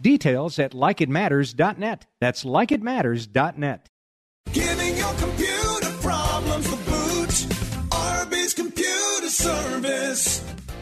Details at likeitmatters.net. That's likeitmatters.net. Giving your computer problems the boot. RB's Computer Service.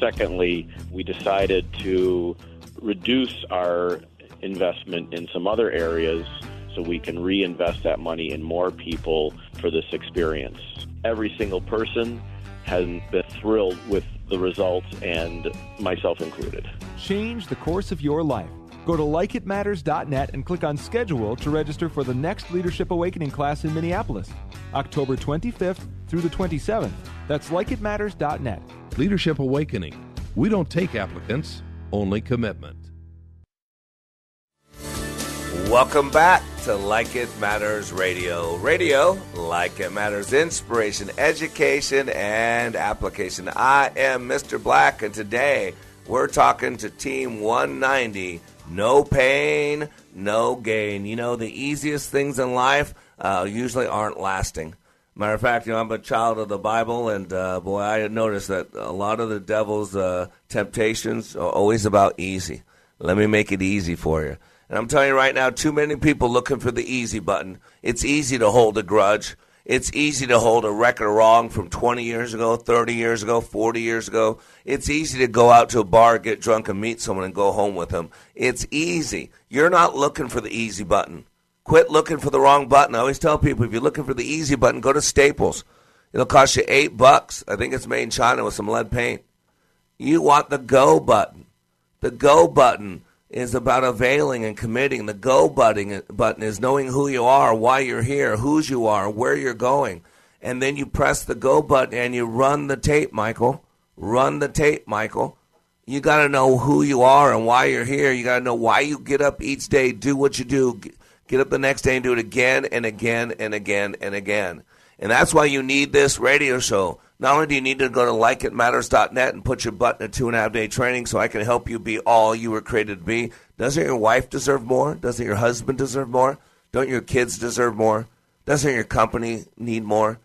Secondly, we decided to reduce our investment in some other areas so we can reinvest that money in more people for this experience. Every single person has been thrilled with the results, and myself included. Change the course of your life. Go to likeitmatters.net and click on schedule to register for the next Leadership Awakening class in Minneapolis, October 25th through the 27th. That's likeitmatters.net. Leadership Awakening. We don't take applicants, only commitment. Welcome back to Like It Matters Radio. Radio, like it matters, inspiration, education, and application. I am Mr. Black, and today we're talking to Team 190. No pain, no gain. You know, the easiest things in life uh, usually aren't lasting. Matter of fact, you know, I'm a child of the Bible, and uh, boy, I noticed that a lot of the devil's uh, temptations are always about easy. Let me make it easy for you. And I'm telling you right now, too many people looking for the easy button. It's easy to hold a grudge. It's easy to hold a record wrong from 20 years ago, 30 years ago, 40 years ago. It's easy to go out to a bar, get drunk, and meet someone and go home with them. It's easy. You're not looking for the easy button. Quit looking for the wrong button. I always tell people if you're looking for the easy button, go to Staples. It'll cost you eight bucks. I think it's made in China with some lead paint. You want the go button. The go button is about availing and committing. The go button button is knowing who you are, why you're here, whose you are, where you're going. And then you press the go button and you run the tape, Michael. Run the tape, Michael. You got to know who you are and why you're here. You got to know why you get up each day, do what you do, get up the next day and do it again and again and again and again. And that's why you need this radio show. Not only do you need to go to likeitmatters.net and put your butt in a two and a half day training so I can help you be all you were created to be. Doesn't your wife deserve more? Doesn't your husband deserve more? Don't your kids deserve more? Doesn't your company need more?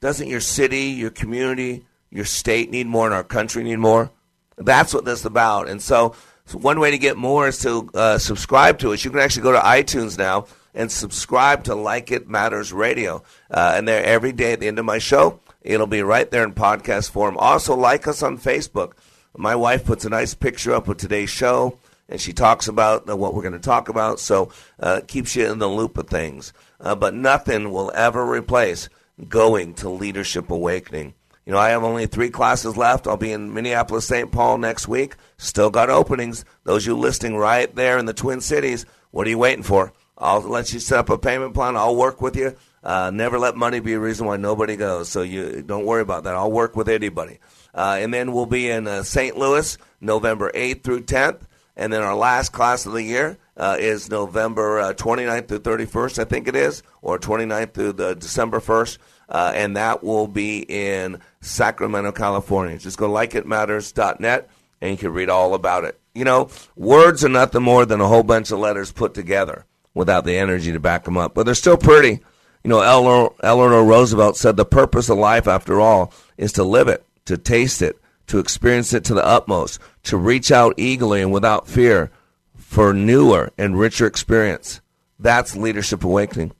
Doesn't your city, your community, your state need more and our country need more? That's what this is about. And so, so one way to get more is to uh, subscribe to us. You can actually go to iTunes now and subscribe to Like It Matters Radio. Uh, and there every day at the end of my show, it'll be right there in podcast form. Also, like us on Facebook. My wife puts a nice picture up of today's show, and she talks about uh, what we're going to talk about. So uh, keeps you in the loop of things. Uh, but nothing will ever replace going to Leadership Awakening. You know, I have only three classes left. I'll be in Minneapolis, St. Paul next week. Still got openings. Those you listing right there in the Twin Cities. What are you waiting for? I'll let you set up a payment plan. I'll work with you. Uh, never let money be a reason why nobody goes. So you don't worry about that. I'll work with anybody. Uh, and then we'll be in uh, St. Louis November 8th through 10th. And then our last class of the year uh, is November uh, 29th through 31st, I think it is, or 29th through the December 1st. Uh, and that will be in Sacramento, California. Just go to likeitmatters.net and you can read all about it. You know, words are nothing more than a whole bunch of letters put together without the energy to back them up. But they're still pretty. You know, Eleanor, Eleanor Roosevelt said the purpose of life, after all, is to live it, to taste it, to experience it to the utmost, to reach out eagerly and without fear for newer and richer experience. That's leadership awakening.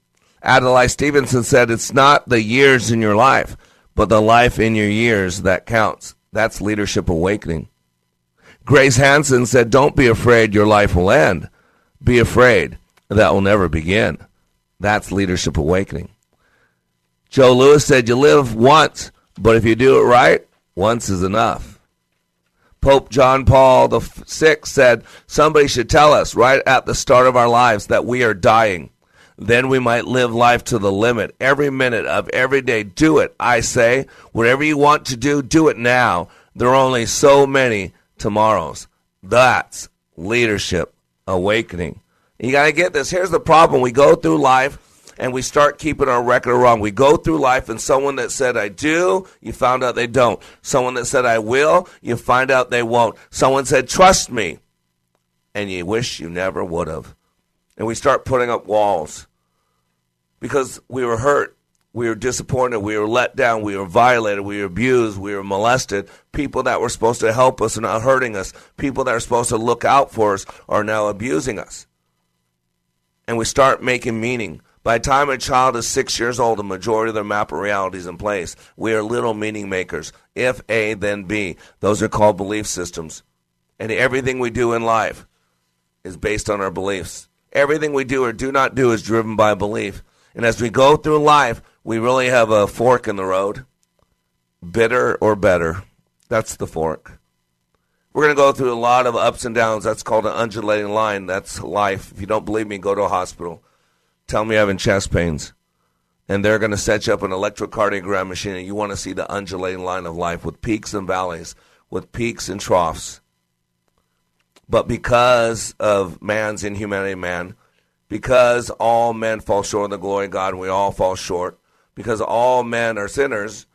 Adlai Stevenson said, It's not the years in your life, but the life in your years that counts. That's leadership awakening. Grace Hansen said, Don't be afraid your life will end. Be afraid that will never begin. That's leadership awakening. Joe Louis said, You live once, but if you do it right, once is enough. Pope John Paul VI said, Somebody should tell us right at the start of our lives that we are dying. Then we might live life to the limit. Every minute of every day, do it. I say, whatever you want to do, do it now. There are only so many tomorrows. That's leadership awakening. You got to get this. Here's the problem. We go through life and we start keeping our record wrong. We go through life and someone that said I do, you found out they don't. Someone that said I will, you find out they won't. Someone said trust me and you wish you never would have. And we start putting up walls because we were hurt. We were disappointed. We were let down. We were violated. We were abused. We were molested. People that were supposed to help us are now hurting us. People that are supposed to look out for us are now abusing us and we start making meaning. By the time a child is six years old, the majority of their map of reality is in place. We are little meaning makers. If A, then B. Those are called belief systems. And everything we do in life is based on our beliefs. Everything we do or do not do is driven by belief. And as we go through life, we really have a fork in the road. Bitter or better. That's the fork. We're going to go through a lot of ups and downs. That's called an undulating line. That's life. If you don't believe me, go to a hospital. Tell me you're having chest pains. And they're going to set you up an electrocardiogram machine, and you want to see the undulating line of life with peaks and valleys, with peaks and troughs. But because of man's inhumanity, man, because all men fall short of the glory of God, and we all fall short, because all men are sinners,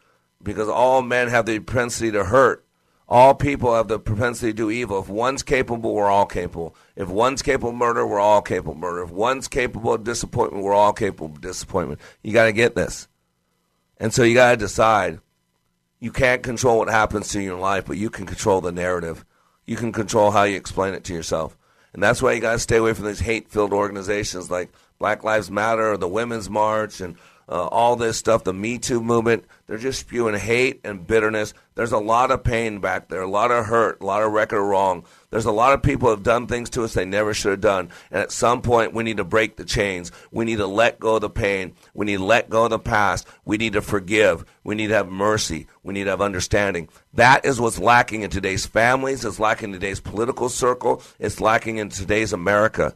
because all men have the propensity to hurt, all people have the propensity to do evil. If one's capable, we're all capable. If one's capable of murder, we're all capable of murder. If one's capable of disappointment, we're all capable of disappointment. You got to get this. And so you got to decide. You can't control what happens to you in life, but you can control the narrative. You can control how you explain it to yourself. And that's why you got to stay away from these hate filled organizations like Black Lives Matter or the Women's March and uh, all this stuff, the Me Too movement. They're just spewing hate and bitterness. There's a lot of pain back there, a lot of hurt, a lot of record wrong. There's a lot of people have done things to us they never should have done. And at some point, we need to break the chains. We need to let go of the pain. We need to let go of the past. We need to forgive. We need to have mercy. We need to have understanding. That is what's lacking in today's families. It's lacking in today's political circle. It's lacking in today's America.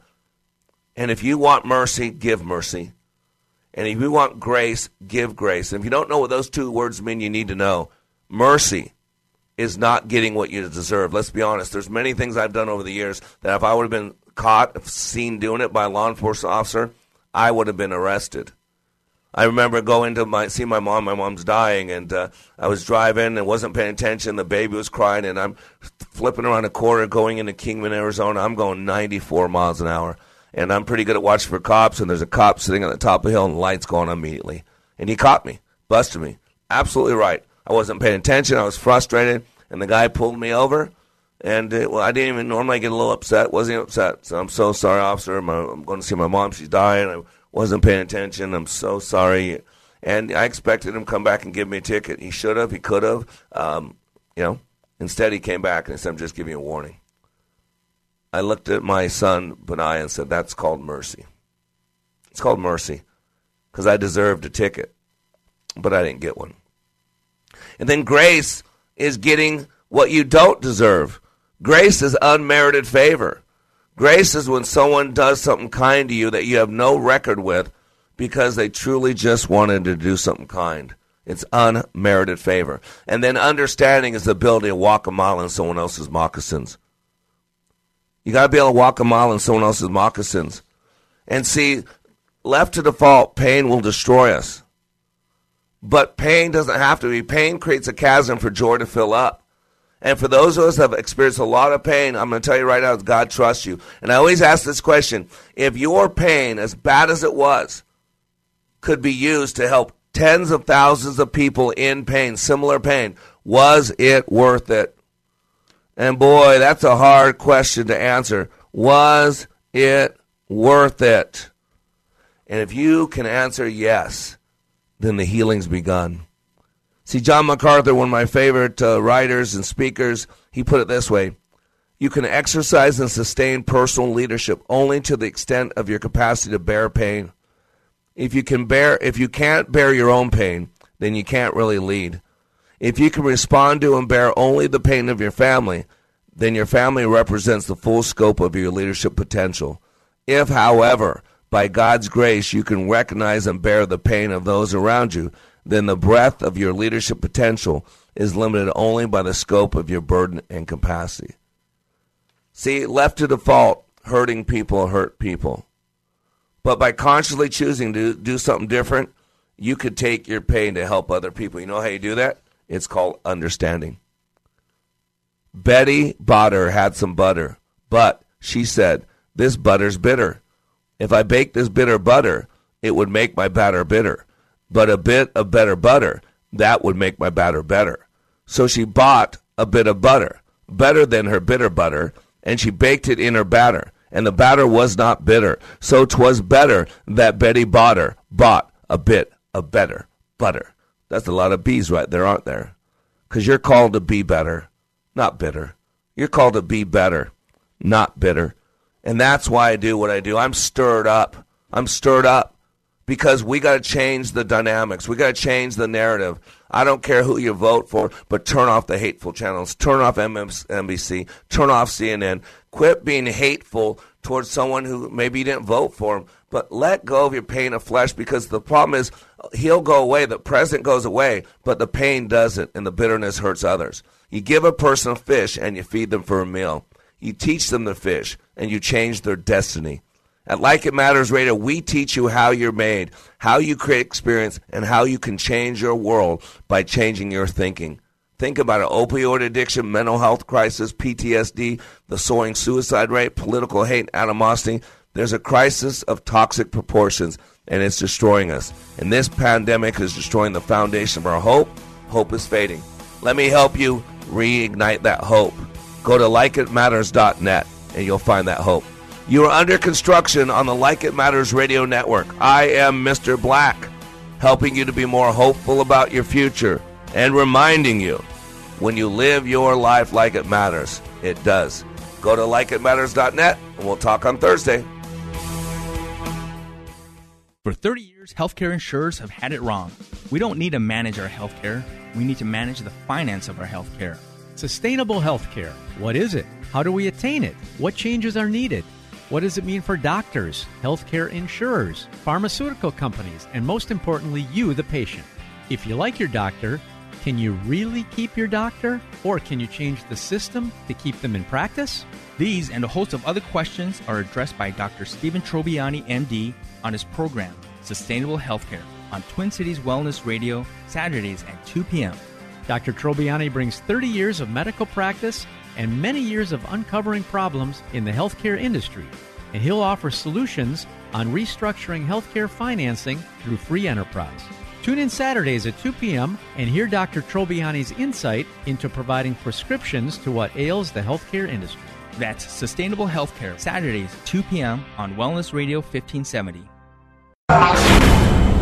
And if you want mercy, give mercy. And if you want grace, give grace. And if you don't know what those two words mean, you need to know. Mercy is not getting what you deserve. Let's be honest. There's many things I've done over the years that if I would have been caught, seen doing it by a law enforcement officer, I would have been arrested. I remember going to my see my mom. My mom's dying, and uh, I was driving and wasn't paying attention. The baby was crying, and I'm flipping around a corner going into Kingman, Arizona. I'm going 94 miles an hour, and I'm pretty good at watching for cops. And there's a cop sitting on the top of the hill, and the lights going on immediately, and he caught me, busted me. Absolutely right. I wasn't paying attention. I was frustrated, and the guy pulled me over. And well, I didn't even normally get a little upset. Wasn't upset. So I'm so sorry, officer. My, I'm going to see my mom. She's dying. I wasn't paying attention. I'm so sorry. And I expected him to come back and give me a ticket. He should have. He could have. Um, you know. Instead, he came back and said, "I'm just giving you a warning." I looked at my son Benai and said, "That's called mercy. It's called mercy because I deserved a ticket, but I didn't get one." And then grace is getting what you don't deserve. Grace is unmerited favor. Grace is when someone does something kind to you that you have no record with because they truly just wanted to do something kind. It's unmerited favor. And then understanding is the ability to walk a mile in someone else's moccasins. You got to be able to walk a mile in someone else's moccasins. And see, left to default, pain will destroy us. But pain doesn't have to be. Pain creates a chasm for joy to fill up. And for those of us that have experienced a lot of pain, I'm going to tell you right now, God trusts you. And I always ask this question if your pain, as bad as it was, could be used to help tens of thousands of people in pain, similar pain, was it worth it? And boy, that's a hard question to answer. Was it worth it? And if you can answer yes, then the healing's begun. See, John MacArthur, one of my favorite uh, writers and speakers, he put it this way You can exercise and sustain personal leadership only to the extent of your capacity to bear pain. If you can bear if you can't bear your own pain, then you can't really lead. If you can respond to and bear only the pain of your family, then your family represents the full scope of your leadership potential. If, however, by God's grace you can recognize and bear the pain of those around you, then the breadth of your leadership potential is limited only by the scope of your burden and capacity. See, left to default, hurting people hurt people. But by consciously choosing to do something different, you could take your pain to help other people. You know how you do that? It's called understanding. Betty Botter had some butter, but she said, This butter's bitter. If I bake this bitter butter, it would make my batter bitter. But a bit of better butter, that would make my batter better. So she bought a bit of butter, better than her bitter butter, and she baked it in her batter. And the batter was not bitter. So 'twas better that Betty Botter bought a bit of better butter. That's a lot of bees right there, aren't there? Because you're called to be better, not bitter. You're called to be better, not bitter. And that's why I do what I do. I'm stirred up. I'm stirred up because we got to change the dynamics. We got to change the narrative. I don't care who you vote for, but turn off the hateful channels. Turn off MSNBC. Turn off CNN. Quit being hateful towards someone who maybe you didn't vote for him. But let go of your pain of flesh because the problem is he'll go away. The present goes away, but the pain doesn't, and the bitterness hurts others. You give a person a fish and you feed them for a meal. You teach them to fish and you change their destiny. At Like It Matters Radio, we teach you how you're made, how you create experience, and how you can change your world by changing your thinking. Think about it opioid addiction, mental health crisis, PTSD, the soaring suicide rate, political hate, animosity. There's a crisis of toxic proportions, and it's destroying us. And this pandemic is destroying the foundation of our hope. Hope is fading. Let me help you reignite that hope. Go to likeitmatters.net and you'll find that hope. You are under construction on the Like It Matters radio network. I am Mr. Black. helping you to be more hopeful about your future and reminding you when you live your life like it matters, it does. Go to likeitmatters.net and we'll talk on Thursday. For 30 years, healthcare insurers have had it wrong. We don't need to manage our healthcare, we need to manage the finance of our healthcare. Sustainable healthcare. What is it? How do we attain it? What changes are needed? What does it mean for doctors, healthcare insurers, pharmaceutical companies, and most importantly, you, the patient? If you like your doctor, can you really keep your doctor? Or can you change the system to keep them in practice? These and a host of other questions are addressed by Dr. Stephen Trobiani, MD, on his program, Sustainable Healthcare, on Twin Cities Wellness Radio, Saturdays at 2 p.m. Dr. Trobiani brings 30 years of medical practice and many years of uncovering problems in the healthcare industry, and he'll offer solutions on restructuring healthcare financing through free enterprise. Tune in Saturdays at 2 p.m. and hear Dr. Trobiani's insight into providing prescriptions to what ails the healthcare industry. That's Sustainable Healthcare, Saturdays, 2 p.m. on Wellness Radio 1570.